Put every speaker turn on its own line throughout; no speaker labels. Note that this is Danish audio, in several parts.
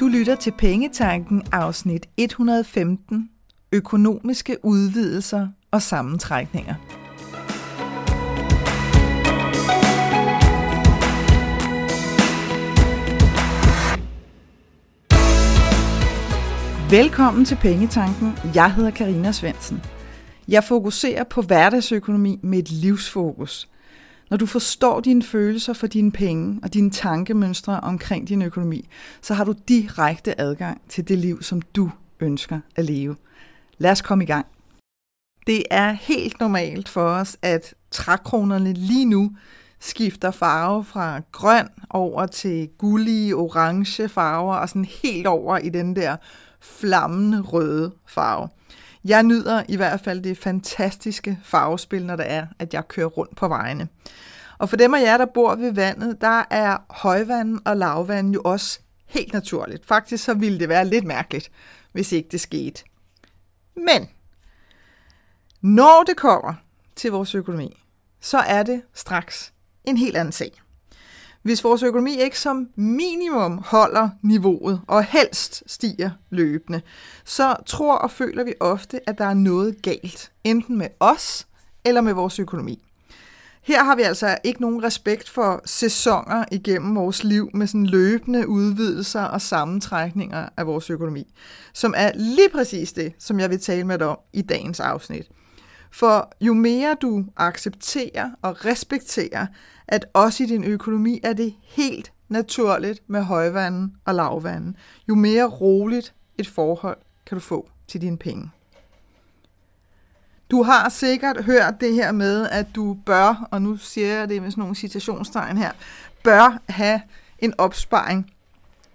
Du lytter til Pengetanken afsnit 115. Økonomiske udvidelser og sammentrækninger. Velkommen til Pengetanken. Jeg hedder Karina Svensen. Jeg fokuserer på hverdagsøkonomi med et livsfokus – når du forstår dine følelser for dine penge og dine tankemønstre omkring din økonomi, så har du direkte adgang til det liv, som du ønsker at leve. Lad os komme i gang. Det er helt normalt for os, at trækronerne lige nu skifter farve fra grøn over til gullige, orange farver og sådan helt over i den der flammende røde farve. Jeg nyder i hvert fald det fantastiske farvespil, når det er, at jeg kører rundt på vejene. Og for dem af jer, der bor ved vandet, der er højvand og lavvand jo også helt naturligt. Faktisk så ville det være lidt mærkeligt, hvis ikke det skete. Men når det kommer til vores økonomi, så er det straks en helt anden sag. Hvis vores økonomi ikke som minimum holder niveauet og helst stiger løbende, så tror og føler vi ofte, at der er noget galt, enten med os eller med vores økonomi. Her har vi altså ikke nogen respekt for sæsoner igennem vores liv med sådan løbende udvidelser og sammentrækninger af vores økonomi, som er lige præcis det, som jeg vil tale med dig om i dagens afsnit. For jo mere du accepterer og respekterer, at også i din økonomi er det helt naturligt med højvanden og lavvanden, jo mere roligt et forhold kan du få til dine penge. Du har sikkert hørt det her med, at du bør, og nu siger jeg det med sådan nogle citationstegn her, bør have en opsparing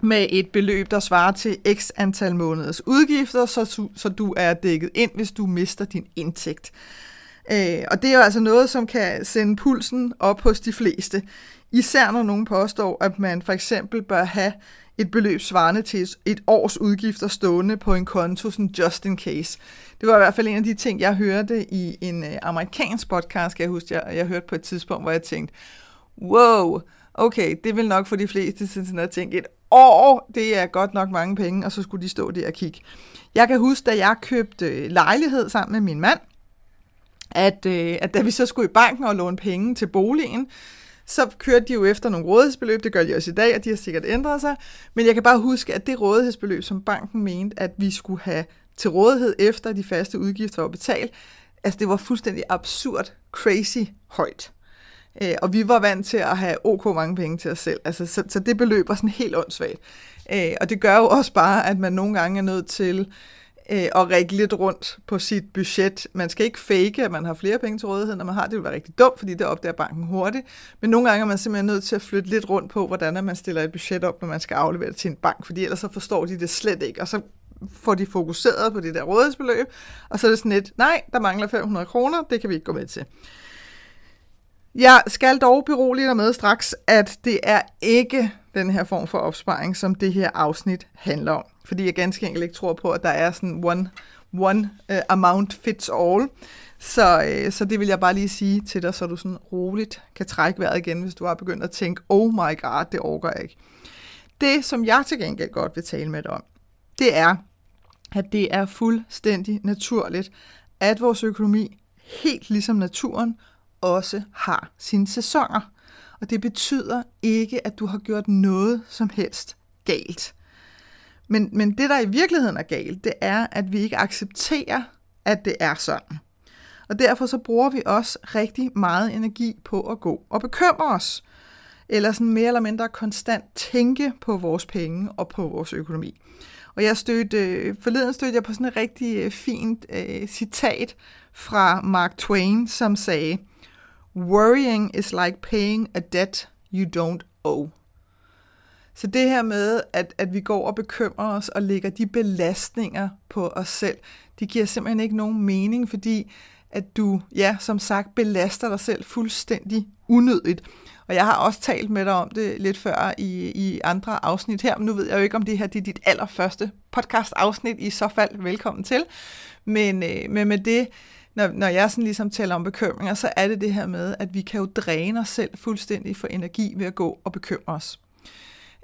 med et beløb, der svarer til x antal måneders udgifter, så, så du er dækket ind, hvis du mister din indtægt. Øh, og det er jo altså noget, som kan sende pulsen op hos de fleste. Især når nogen påstår, at man for eksempel bør have et beløb svarende til et års udgifter stående på en konto, sådan just in case. Det var i hvert fald en af de ting, jeg hørte i en øh, amerikansk podcast, kan jeg huske, jeg, jeg hørte på et tidspunkt, hvor jeg tænkte, wow, okay, det vil nok for de fleste sådan at tænke, et år, det er godt nok mange penge, og så skulle de stå der og kigge. Jeg kan huske, da jeg købte øh, lejlighed sammen med min mand, at, øh, at da vi så skulle i banken og låne penge til boligen, så kørte de jo efter nogle rådighedsbeløb, det gør de også i dag, og de har sikkert ændret sig. Men jeg kan bare huske, at det rådighedsbeløb, som banken mente, at vi skulle have til rådighed efter de faste udgifter var betalt, altså det var fuldstændig absurd, crazy højt. Øh, og vi var vant til at have ok mange penge til os selv, altså, så, så det beløb var sådan helt åndssvagt. Øh, og det gør jo også bare, at man nogle gange er nødt til øh, og række lidt rundt på sit budget. Man skal ikke fake, at man har flere penge til rådighed, når man har det. Det vil være rigtig dumt, fordi det opdager banken hurtigt. Men nogle gange er man simpelthen nødt til at flytte lidt rundt på, hvordan man stiller et budget op, når man skal aflevere det til en bank, fordi ellers så forstår de det slet ikke, og så får de fokuseret på det der rådighedsbeløb, og så er det sådan lidt, nej, der mangler 500 kroner, det kan vi ikke gå med til. Jeg skal dog berolige dig med straks, at det er ikke den her form for opsparing, som det her afsnit handler om. Fordi jeg ganske enkelt ikke tror på, at der er sådan one, one uh, amount fits all. Så, uh, så det vil jeg bare lige sige til dig, så du sådan roligt kan trække vejret igen, hvis du har begyndt at tænke, oh my god, det overgår jeg ikke. Det, som jeg til gengæld godt vil tale med dig om, det er, at det er fuldstændig naturligt, at vores økonomi, helt ligesom naturen, også har sine sæsoner. Og det betyder ikke, at du har gjort noget som helst galt. Men, men det, der i virkeligheden er galt, det er, at vi ikke accepterer, at det er sådan. Og derfor så bruger vi også rigtig meget energi på at gå og bekymre os. Eller sådan mere eller mindre konstant tænke på vores penge og på vores økonomi. Og jeg stødte, øh, forleden stødte jeg på sådan et rigtig øh, fint øh, citat fra Mark Twain, som sagde, Worrying is like paying a debt you don't owe. Så det her med, at, at vi går og bekymrer os og lægger de belastninger på os selv, det giver simpelthen ikke nogen mening, fordi at du, ja, som sagt, belaster dig selv fuldstændig unødigt. Og jeg har også talt med dig om det lidt før i, i andre afsnit her, men nu ved jeg jo ikke, om det her det er dit allerførste podcast-afsnit. I så fald velkommen til. Men, øh, men med det, når, når jeg sådan ligesom taler om bekymringer, så er det det her med, at vi kan jo dræne os selv fuldstændig for energi ved at gå og bekymre os.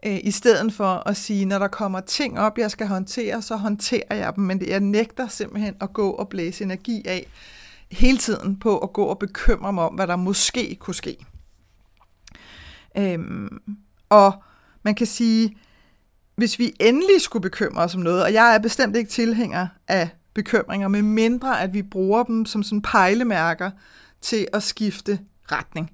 øh, i stedet for at sige, når der kommer ting op, jeg skal håndtere, så håndterer jeg dem, men jeg nægter simpelthen at gå og blæse energi af hele tiden på at gå og bekymre mig om, hvad der måske kunne ske. Øhm, og man kan sige, hvis vi endelig skulle bekymre os om noget, og jeg er bestemt ikke tilhænger af bekymringer, med mindre at vi bruger dem som sådan pejlemærker til at skifte retning.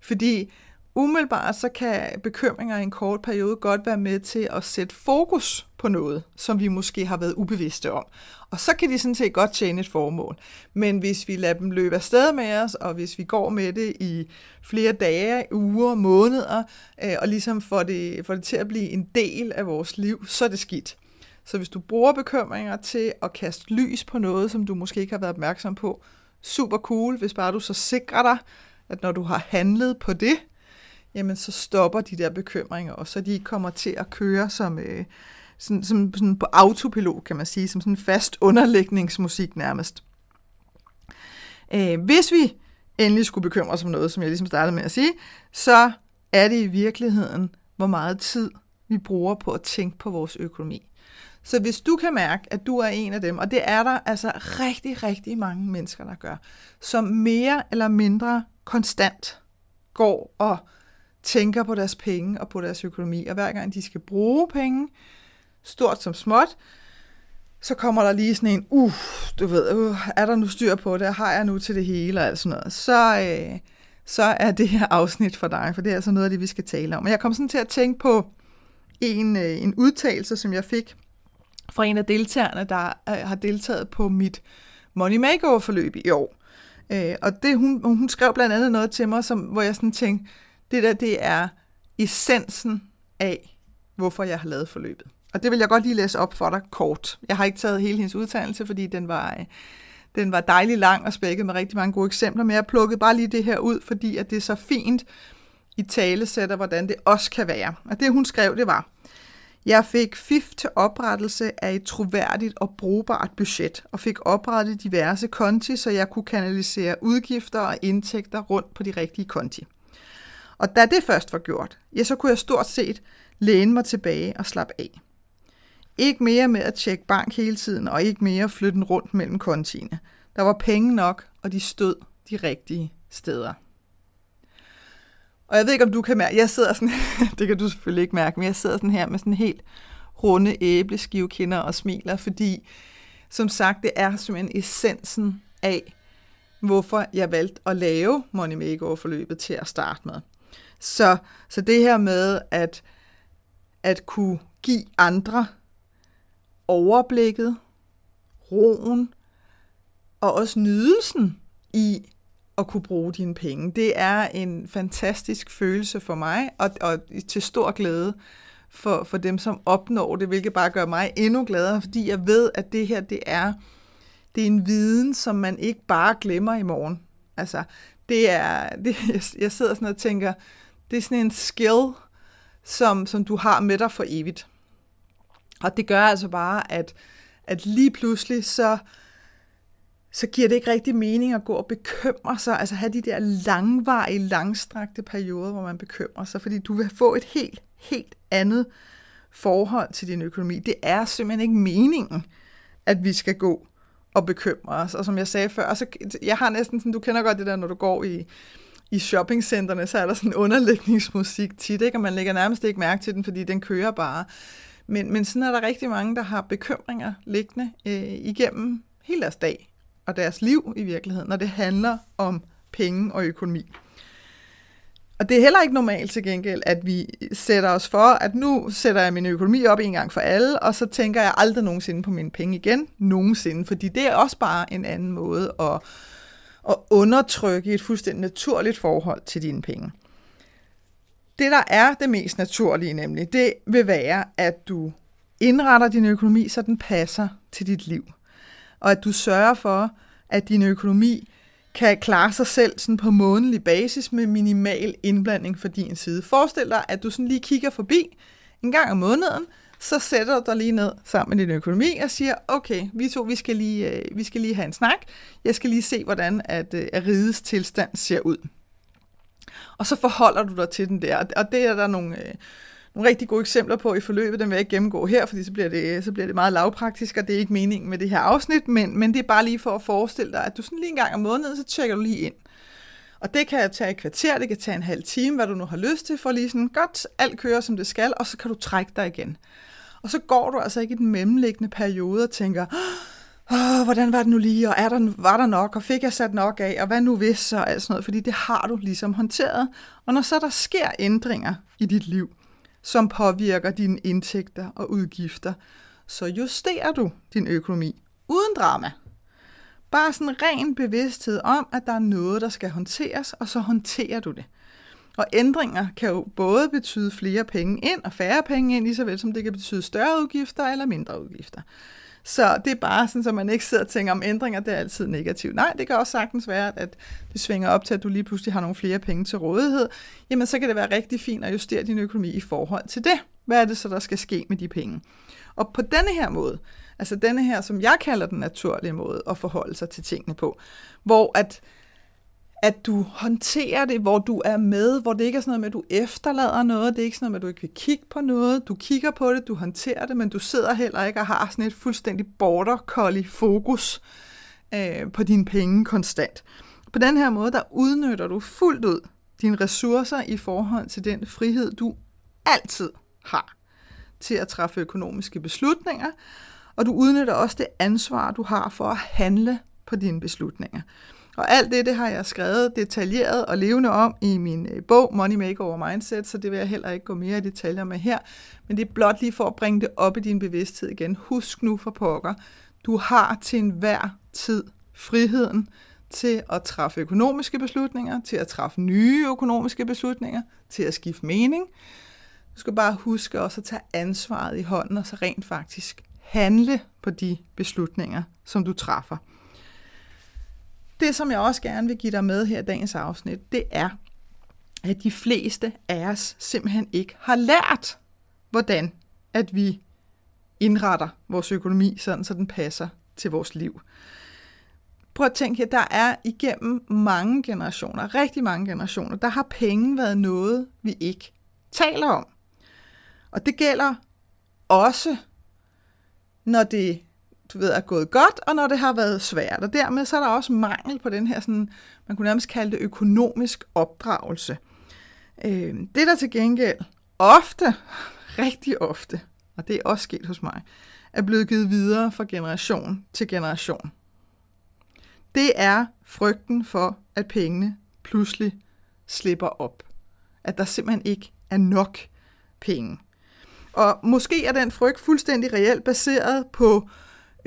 Fordi umiddelbart så kan bekymringer i en kort periode godt være med til at sætte fokus på noget, som vi måske har været ubevidste om. Og så kan de sådan set godt tjene et formål. Men hvis vi lader dem løbe afsted med os, og hvis vi går med det i flere dage, uger, måneder, øh, og ligesom får det, får det til at blive en del af vores liv, så er det skidt. Så hvis du bruger bekymringer til at kaste lys på noget, som du måske ikke har været opmærksom på, super cool, hvis bare du så sikrer dig, at når du har handlet på det, jamen så stopper de der bekymringer, og så de ikke kommer til at køre som, øh, sådan, som, sådan på autopilot, kan man sige, som sådan fast underlægningsmusik nærmest. Øh, hvis vi endelig skulle bekymre os om noget, som jeg ligesom startede med at sige, så er det i virkeligheden, hvor meget tid vi bruger på at tænke på vores økonomi. Så hvis du kan mærke, at du er en af dem, og det er der altså rigtig, rigtig mange mennesker, der gør, som mere eller mindre konstant går og tænker på deres penge og på deres økonomi, og hver gang de skal bruge penge, stort som småt, så kommer der lige sådan en, uh, du ved, uh, er der nu styr på det, har jeg nu til det hele? og alt sådan noget, så, øh, så er det her afsnit for dig, for det er altså noget af det, vi skal tale om. Men jeg kom sådan til at tænke på en, øh, en udtalelse, som jeg fik fra en af deltagerne, der øh, har deltaget på mit Money Makeover-forløb i år. Øh, og det, hun, hun skrev blandt andet noget til mig, som, hvor jeg sådan tænkte, det der, det er essensen af, hvorfor jeg har lavet forløbet. Og det vil jeg godt lige læse op for dig kort. Jeg har ikke taget hele hendes udtalelse, fordi den var, øh, den var dejlig lang og spækket med rigtig mange gode eksempler, men jeg plukkede bare lige det her ud, fordi at det er så fint i tale sætter, hvordan det også kan være. Og det hun skrev, det var, jeg fik FIF til oprettelse af et troværdigt og brugbart budget, og fik oprettet diverse konti, så jeg kunne kanalisere udgifter og indtægter rundt på de rigtige konti. Og da det først var gjort, ja, så kunne jeg stort set læne mig tilbage og slappe af. Ikke mere med at tjekke bank hele tiden, og ikke mere flytte rundt mellem kontiene. Der var penge nok, og de stod de rigtige steder. Og jeg ved ikke, om du kan mærke, jeg sidder sådan, det kan du selvfølgelig ikke mærke, men jeg sidder sådan her med sådan helt runde æbleskivekinder og smiler, fordi som sagt, det er simpelthen essensen af, hvorfor jeg valgte at lave Money Makeover-forløbet til at starte med. Så, så det her med at, at kunne give andre overblikket, roen og også nydelsen i at kunne bruge dine penge. Det er en fantastisk følelse for mig, og, og til stor glæde for, for dem, som opnår det, hvilket bare gør mig endnu gladere, fordi jeg ved, at det her, det er, det er en viden, som man ikke bare glemmer i morgen. Altså, det er, det, jeg sidder sådan og tænker, det er sådan en skill, som, som du har med dig for evigt. Og det gør altså bare, at, at lige pludselig så, så giver det ikke rigtig mening at gå og bekymre sig, altså have de der langvarige, langstrakte perioder, hvor man bekymrer sig, fordi du vil få et helt, helt andet forhold til din økonomi. Det er simpelthen ikke meningen, at vi skal gå og bekymre os. Og som jeg sagde før, så, jeg har næsten sådan, du kender godt det der, når du går i, i shoppingcenterne, så er der sådan underlægningsmusik tit, ikke? og man lægger nærmest ikke mærke til den, fordi den kører bare. Men, men sådan er der rigtig mange, der har bekymringer liggende øh, igennem hele deres dag og deres liv i virkeligheden, når det handler om penge og økonomi. Og det er heller ikke normalt til gengæld, at vi sætter os for, at nu sætter jeg min økonomi op en gang for alle, og så tænker jeg aldrig nogensinde på mine penge igen, nogensinde, fordi det er også bare en anden måde at, at undertrykke et fuldstændig naturligt forhold til dine penge. Det, der er det mest naturlige nemlig, det vil være, at du indretter din økonomi, så den passer til dit liv. Og at du sørger for, at din økonomi kan klare sig selv sådan på månedlig basis med minimal indblanding fra din side. Forestil dig, at du sådan lige kigger forbi en gang om måneden, så sætter du dig lige ned sammen med din økonomi og siger, okay, vi to, vi skal lige, øh, vi skal lige have en snak. Jeg skal lige se, hvordan at, øh, at rides tilstand ser ud. Og så forholder du dig til den der. Og det er der nogle, øh, nogle rigtig gode eksempler på i forløbet, den vil jeg ikke gennemgå her, fordi så bliver det, så bliver det meget lavpraktisk, og det er ikke meningen med det her afsnit, men, men det er bare lige for at forestille dig, at du sådan lige en gang om måneden, så tjekker du lige ind. Og det kan tage et kvarter, det kan tage en halv time, hvad du nu har lyst til, for lige sådan godt, alt kører som det skal, og så kan du trække dig igen. Og så går du altså ikke i den mellemliggende periode og tænker, Åh, hvordan var det nu lige, og er der, var der nok, og fik jeg sat nok af, og hvad nu hvis, og alt sådan noget, fordi det har du ligesom håndteret. Og når så der sker ændringer i dit liv, som påvirker dine indtægter og udgifter, så justerer du din økonomi uden drama. Bare sådan en ren bevidsthed om, at der er noget, der skal håndteres, og så håndterer du det. Og ændringer kan jo både betyde flere penge ind og færre penge ind, lige så vel som det kan betyde større udgifter eller mindre udgifter. Så det er bare sådan, at man ikke sidder og tænker om ændringer, det er altid negativt. Nej, det kan også sagtens være, at det svinger op til, at du lige pludselig har nogle flere penge til rådighed. Jamen, så kan det være rigtig fint at justere din økonomi i forhold til det. Hvad er det så, der skal ske med de penge? Og på denne her måde, altså denne her, som jeg kalder den naturlige måde at forholde sig til tingene på, hvor at at du håndterer det, hvor du er med, hvor det ikke er sådan noget med, at du efterlader noget, det er ikke sådan noget med, at du ikke vil kigge på noget, du kigger på det, du håndterer det, men du sidder heller ikke og har sådan et fuldstændig border collie fokus øh, på dine penge konstant. På den her måde, der udnytter du fuldt ud dine ressourcer i forhold til den frihed, du altid har til at træffe økonomiske beslutninger, og du udnytter også det ansvar, du har for at handle på dine beslutninger. Og alt det, det har jeg skrevet detaljeret og levende om i min øh, bog Money Makeover Mindset, så det vil jeg heller ikke gå mere i detaljer med her. Men det er blot lige for at bringe det op i din bevidsthed igen. Husk nu for pokker, du har til enhver tid friheden til at træffe økonomiske beslutninger, til at træffe nye økonomiske beslutninger, til at skifte mening. Du skal bare huske også at tage ansvaret i hånden, og så rent faktisk handle på de beslutninger, som du træffer. Det, som jeg også gerne vil give dig med her i dagens afsnit, det er, at de fleste af os simpelthen ikke har lært, hvordan at vi indretter vores økonomi, sådan så den passer til vores liv. Prøv at tænke her, der er igennem mange generationer, rigtig mange generationer, der har penge været noget, vi ikke taler om. Og det gælder også, når det du ved, er gået godt, og når det har været svært. Og dermed så er der også mangel på den her, sådan, man kunne nærmest kalde det økonomisk opdragelse. Øh, det der til gengæld ofte, rigtig ofte, og det er også sket hos mig, er blevet givet videre fra generation til generation. Det er frygten for, at pengene pludselig slipper op. At der simpelthen ikke er nok penge. Og måske er den frygt fuldstændig reelt baseret på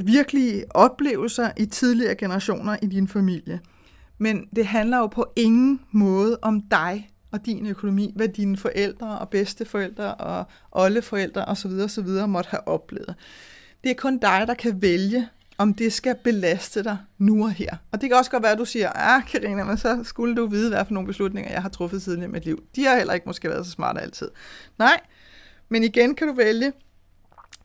virkelige oplevelser i tidligere generationer i din familie. Men det handler jo på ingen måde om dig og din økonomi, hvad dine forældre og bedsteforældre og oldeforældre osv. osv. måtte have oplevet. Det er kun dig, der kan vælge, om det skal belaste dig nu og her. Og det kan også godt være, at du siger, ah Karina, men så skulle du vide, hvad for nogle beslutninger, jeg har truffet siden i mit liv. De har heller ikke måske været så smarte altid. Nej, men igen kan du vælge,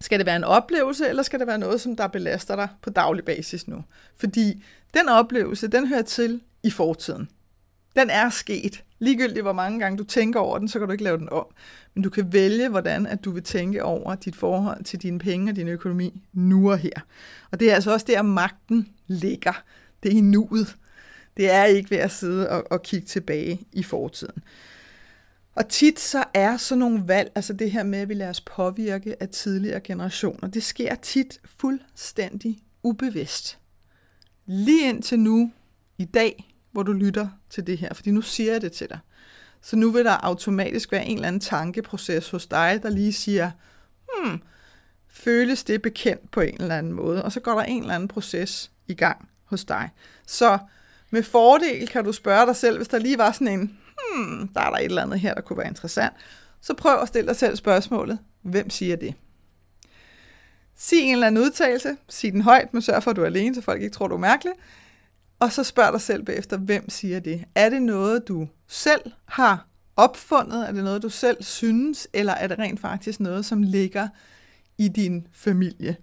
skal det være en oplevelse, eller skal det være noget, som der belaster dig på daglig basis nu? Fordi den oplevelse, den hører til i fortiden. Den er sket. Ligegyldigt hvor mange gange du tænker over den, så kan du ikke lave den om. Men du kan vælge, hvordan at du vil tænke over dit forhold til dine penge og din økonomi nu og her. Og det er altså også der, magten ligger. Det er i nuet. Det er ikke ved at sidde og, og kigge tilbage i fortiden. Og tit så er sådan nogle valg, altså det her med, at vi lader os påvirke af tidligere generationer, det sker tit fuldstændig ubevidst. Lige indtil nu, i dag, hvor du lytter til det her, fordi nu siger jeg det til dig. Så nu vil der automatisk være en eller anden tankeproces hos dig, der lige siger, hmm, føles det bekendt på en eller anden måde? Og så går der en eller anden proces i gang hos dig. Så med fordel kan du spørge dig selv, hvis der lige var sådan en, hmm, der er der et eller andet her, der kunne være interessant, så prøv at stille dig selv spørgsmålet, hvem siger det? Sig en eller anden udtalelse, sig den højt, men sørg for, at du er alene, så folk ikke tror, du er mærkelig. Og så spørg dig selv bagefter, hvem siger det? Er det noget, du selv har opfundet? Er det noget, du selv synes? Eller er det rent faktisk noget, som ligger i din familie?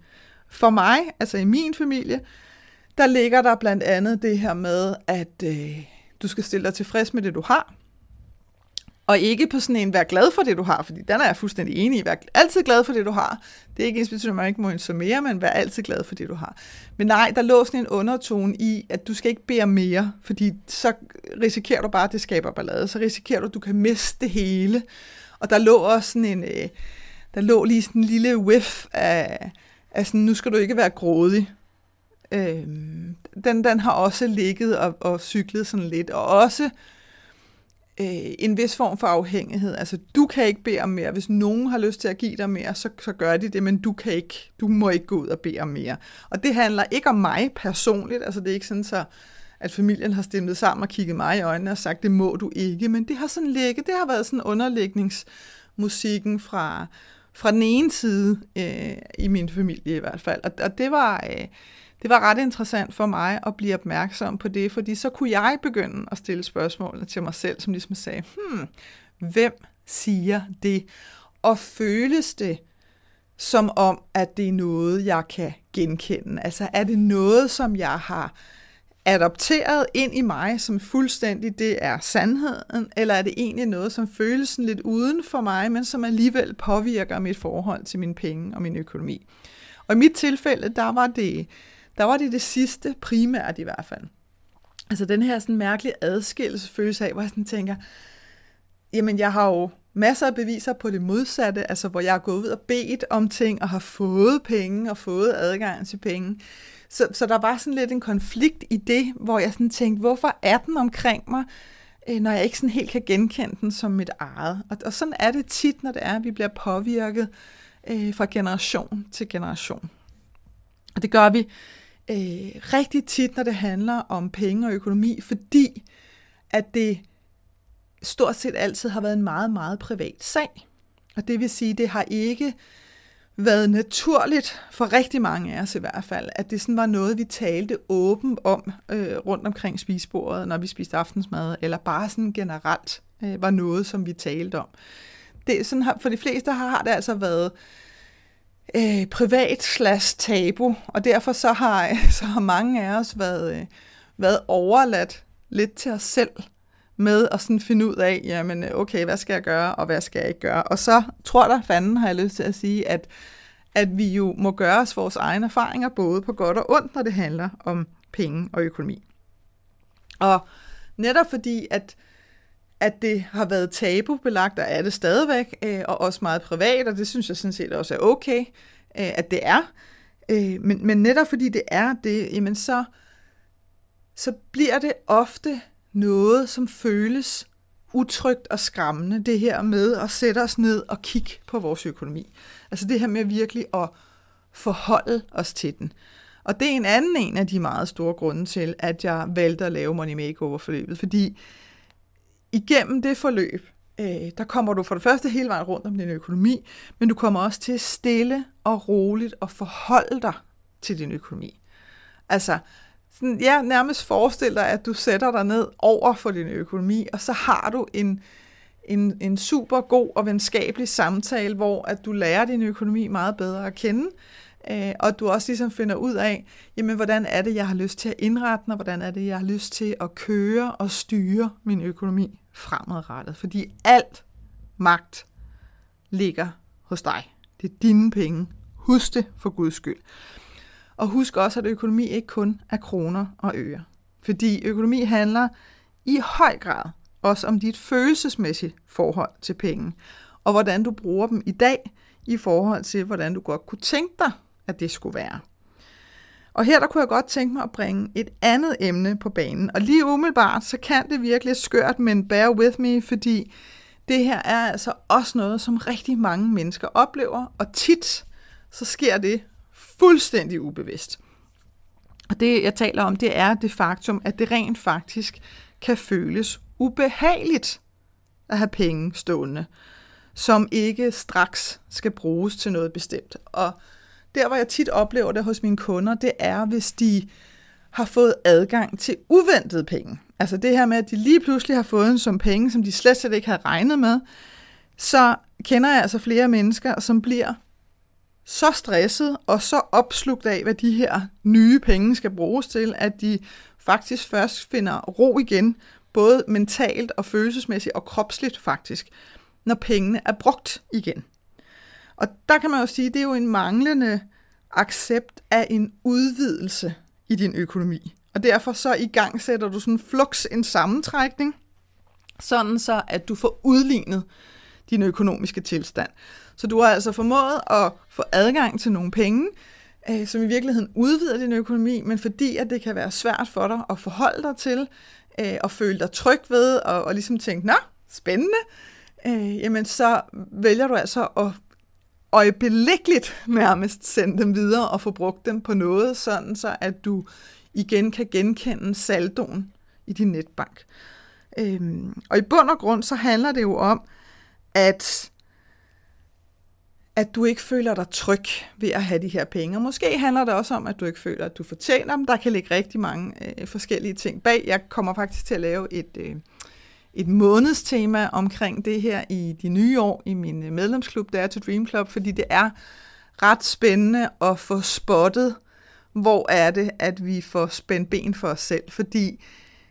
For mig, altså i min familie, der ligger der blandt andet det her med, at øh, du skal stille dig tilfreds med det, du har og ikke på sådan en, vær glad for det, du har, fordi den er jeg fuldstændig enig i. Vær altid glad for det, du har. Det er ikke ens betydning, at man ikke må mere, men vær altid glad for det, du har. Men nej, der lå sådan en undertone i, at du skal ikke bede mere, fordi så risikerer du bare, at det skaber ballade. Så risikerer du, at du kan miste det hele. Og der lå også sådan en, øh, der lå lige sådan en lille whiff af, af sådan, nu skal du ikke være grådig. Øh, den, den har også ligget og, og cyklet sådan lidt, og også øh, en vis form for afhængighed. Altså, du kan ikke bede om mere. Hvis nogen har lyst til at give dig mere, så, så gør de det, men du kan ikke, du må ikke gå ud og bede om mere. Og det handler ikke om mig personligt, altså det er ikke sådan så, at familien har stemt sammen og kigget mig i øjnene og sagt, det må du ikke, men det har sådan ligget, det har været sådan underlægningsmusikken fra, fra den ene side øh, i min familie i hvert fald. Og, og det var... Øh, det var ret interessant for mig at blive opmærksom på det, fordi så kunne jeg begynde at stille spørgsmålene til mig selv, som ligesom sagde, hmm, hvem siger det? Og føles det som om, at det er noget, jeg kan genkende? Altså er det noget, som jeg har adopteret ind i mig, som fuldstændig det er sandheden, eller er det egentlig noget, som føles lidt uden for mig, men som alligevel påvirker mit forhold til mine penge og min økonomi? Og i mit tilfælde, der var det der var det det sidste primært i hvert fald. Altså den her sådan mærkelige adskillelsesfølelse af, hvor jeg sådan tænker, jamen jeg har jo masser af beviser på det modsatte, altså hvor jeg har gået ud og bedt om ting og har fået penge og fået adgang til penge. Så, så der var sådan lidt en konflikt i det, hvor jeg sådan tænkte, hvorfor er den omkring mig, øh, når jeg ikke sådan helt kan genkende den som mit eget. Og, og sådan er det tit, når det er, at vi bliver påvirket øh, fra generation til generation. Og det gør vi øh, rigtig tit, når det handler om penge og økonomi, fordi at det stort set altid har været en meget, meget privat sag. Og det vil sige, det har ikke været naturligt for rigtig mange af os i hvert fald, at det sådan var noget, vi talte åbent om øh, rundt omkring spisbordet, når vi spiste aftensmad, eller bare sådan generelt øh, var noget, som vi talte om. Det, sådan har, for de fleste har, har det altså været øh, Øh, privat slash tabu, og derfor så har, så har mange af os været, øh, været overladt lidt til os selv med at sådan finde ud af, jamen øh, okay, hvad skal jeg gøre, og hvad skal jeg ikke gøre? Og så tror der fanden, har jeg lyst til at sige, at, at vi jo må gøre os vores egne erfaringer, både på godt og ondt, når det handler om penge og økonomi. Og netop fordi, at at det har været tabubelagt, og er det stadigvæk, øh, og også meget privat, og det synes jeg sådan set også er okay, øh, at det er. Øh, men, men netop fordi det er det, jamen så, så bliver det ofte noget, som føles utrygt og skræmmende, det her med at sætte os ned og kigge på vores økonomi. Altså det her med virkelig at forholde os til den. Og det er en anden en af de meget store grunde til, at jeg valgte at lave Money Makeover-forløbet, fordi igennem det forløb, øh, der kommer du for det første hele vejen rundt om din økonomi, men du kommer også til stille og roligt at forholde dig til din økonomi. Altså, sådan, ja, nærmest forestil dig, at du sætter dig ned over for din økonomi, og så har du en, en, en super god og venskabelig samtale, hvor at du lærer din økonomi meget bedre at kende, øh, og du også ligesom finder ud af, jamen, hvordan er det, jeg har lyst til at indrette og hvordan er det, jeg har lyst til at køre og styre min økonomi fremadrettet. Fordi alt magt ligger hos dig. Det er dine penge. Husk det for Guds skyld. Og husk også, at økonomi ikke kun er kroner og øre. Fordi økonomi handler i høj grad også om dit følelsesmæssige forhold til penge, og hvordan du bruger dem i dag i forhold til, hvordan du godt kunne tænke dig, at det skulle være. Og her der kunne jeg godt tænke mig at bringe et andet emne på banen. Og lige umiddelbart, så kan det virkelig skørt, men bear with me, fordi det her er altså også noget, som rigtig mange mennesker oplever, og tit så sker det fuldstændig ubevidst. Og det, jeg taler om, det er det faktum, at det rent faktisk kan føles ubehageligt at have penge stående, som ikke straks skal bruges til noget bestemt. Og der, hvor jeg tit oplever det hos mine kunder, det er, hvis de har fået adgang til uventede penge. Altså det her med, at de lige pludselig har fået en sum penge, som de slet, slet ikke havde regnet med, så kender jeg altså flere mennesker, som bliver så stresset og så opslugt af, hvad de her nye penge skal bruges til, at de faktisk først finder ro igen både mentalt og følelsesmæssigt og kropsligt faktisk, når pengene er brugt igen. Og der kan man jo sige, at det er jo en manglende accept af en udvidelse i din økonomi. Og derfor så i gang sætter du sådan flux en sammentrækning, sådan så at du får udlignet din økonomiske tilstand. Så du har altså formået at få adgang til nogle penge, øh, som i virkeligheden udvider din økonomi, men fordi at det kan være svært for dig at forholde dig til, øh, og føle dig tryg ved, og, og ligesom tænke, nå, spændende, øh, jamen så vælger du altså at øjeblikkeligt nærmest sende dem videre og få brugt dem på noget, sådan så at du igen kan genkende saldoen i din netbank. Øhm, og i bund og grund så handler det jo om, at at du ikke føler dig tryg ved at have de her penge. Og måske handler det også om, at du ikke føler, at du fortjener dem. Der kan ligge rigtig mange øh, forskellige ting bag. Jeg kommer faktisk til at lave et, øh, et månedstema omkring det her i de nye år i min øh, medlemsklub, der er til Dream Club, fordi det er ret spændende at få spottet, hvor er det, at vi får spændt ben for os selv. Fordi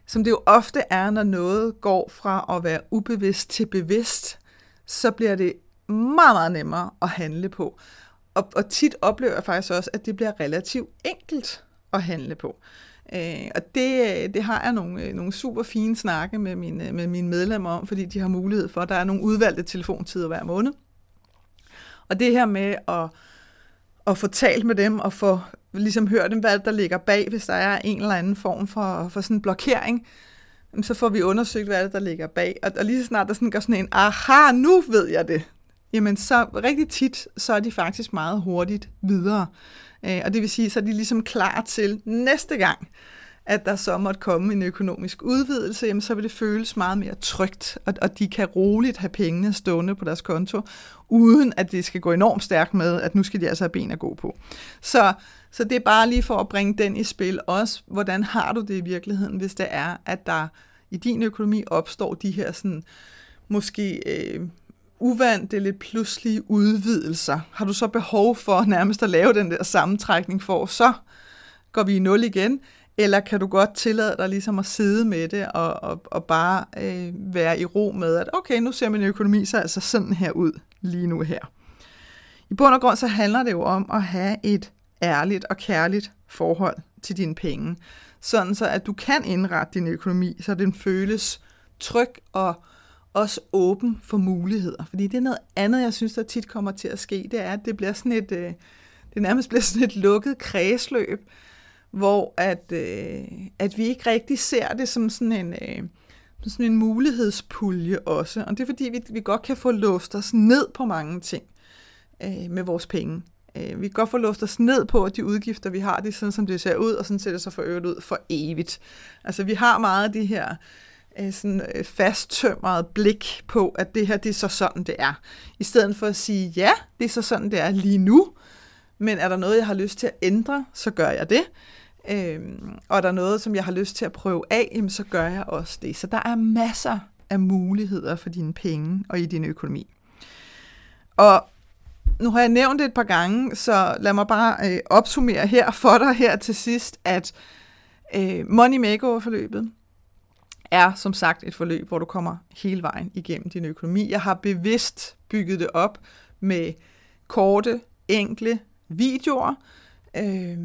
som det jo ofte er, når noget går fra at være ubevidst til bevidst, så bliver det meget, meget nemmere at handle på. Og, og tit oplever jeg faktisk også, at det bliver relativt enkelt at handle på. Øh, og det, øh, det har jeg nogle, øh, nogle super fine snakke med mine, øh, med mine medlemmer om, fordi de har mulighed for, at der er nogle udvalgte telefontider hver måned. Og det her med at, at få talt med dem og få ligesom hørt dem, hvad der ligger bag, hvis der er en eller anden form for, for sådan en blokering, så får vi undersøgt, hvad det der ligger bag. Og, og lige så snart der sådan går sådan en, aha, nu ved jeg det, jamen så rigtig tit, så er de faktisk meget hurtigt videre. Øh, og det vil sige, så er de ligesom klar til næste gang, at der så måtte komme en økonomisk udvidelse, jamen så vil det føles meget mere trygt, og, og de kan roligt have pengene stående på deres konto, uden at det skal gå enormt stærkt med, at nu skal de altså have ben at gå på. Så, så det er bare lige for at bringe den i spil også, hvordan har du det i virkeligheden, hvis det er, at der i din økonomi opstår de her sådan, måske øh, uvante, lidt pludselige udvidelser, har du så behov for nærmest at lave den der sammentrækning for, så går vi i nul igen, eller kan du godt tillade dig ligesom at sidde med det og, og, og bare øh, være i ro med, at okay, nu ser min økonomi så altså sådan her ud lige nu her. I bund og grund så handler det jo om at have et ærligt og kærligt forhold til dine penge, sådan så at du kan indrette din økonomi, så den føles tryg og også åben for muligheder. Fordi det er noget andet, jeg synes, der tit kommer til at ske, det er, at det bliver sådan et, øh, det nærmest bliver sådan et lukket kredsløb, hvor at, øh, at vi ikke rigtig ser det som sådan en, øh, sådan en mulighedspulje også. Og det er fordi, vi, vi godt kan få låst os ned på mange ting øh, med vores penge. Øh, vi kan godt få låst os ned på, at de udgifter, vi har, det er sådan, som det ser ud, og sådan ser det så for øvrigt ud for evigt. Altså, vi har meget af de her øh, sådan øh, fasttømret blik på, at det her, det er så sådan, det er. I stedet for at sige, ja, det er så sådan, det er lige nu, men er der noget, jeg har lyst til at ændre, så gør jeg det. Øhm, og er der noget, som jeg har lyst til at prøve af, jamen, så gør jeg også det. Så der er masser af muligheder for dine penge og i din økonomi. Og nu har jeg nævnt det et par gange, så lad mig bare øh, opsummere her for dig her til sidst, at øh, Money Makeover-forløbet, er som sagt et forløb, hvor du kommer hele vejen igennem din økonomi. Jeg har bevidst bygget det op med korte, enkle videoer øh,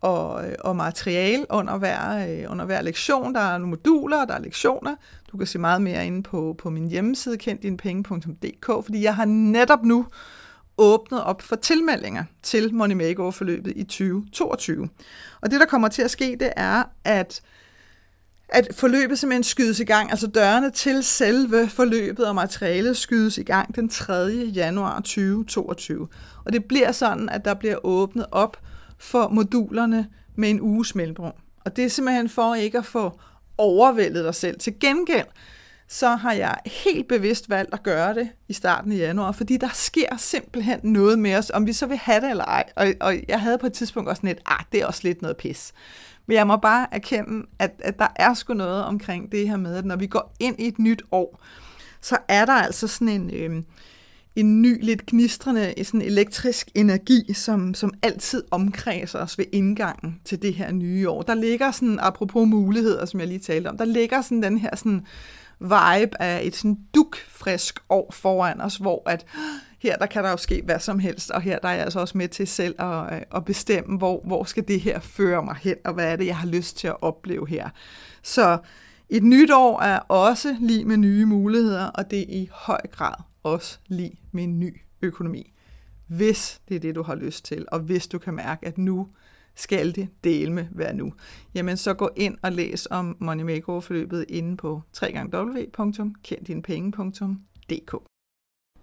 og, og materiale under hver, øh, under hver lektion. Der er nogle moduler, der er lektioner. Du kan se meget mere inde på, på min hjemmeside, kenddinepenge.dk, fordi jeg har netop nu åbnet op for tilmeldinger til Money Makeover-forløbet i 2022. Og det, der kommer til at ske, det er, at at forløbet simpelthen skydes i gang, altså dørene til selve forløbet og materialet skydes i gang den 3. januar 2022. Og det bliver sådan, at der bliver åbnet op for modulerne med en uges mellemrum. Og det er simpelthen for ikke at få overvældet dig selv. Til gengæld, så har jeg helt bevidst valgt at gøre det i starten af januar, fordi der sker simpelthen noget med os, om vi så vil have det eller ej. Og, og jeg havde på et tidspunkt også lidt, ah, det er også lidt noget pis. Men jeg må bare erkende, at, at der er sgu noget omkring det her med, at når vi går ind i et nyt år, så er der altså sådan en, øh, en ny, lidt gnistrende, sådan elektrisk energi, som, som altid omkredser os ved indgangen til det her nye år. Der ligger sådan, apropos muligheder, som jeg lige talte om, der ligger sådan den her sådan vibe af et sådan dukfrisk år foran os, hvor at her der kan der jo ske hvad som helst, og her der er jeg altså også med til selv at, øh, at bestemme, hvor, hvor skal det her føre mig hen, og hvad er det, jeg har lyst til at opleve her. Så et nyt år er også lige med nye muligheder, og det er i høj grad også lige med en ny økonomi. Hvis det er det, du har lyst til, og hvis du kan mærke, at nu skal det dele med være nu, jamen så gå ind og læs om Money Makeover-forløbet inde på www.kenddinepenge.dk.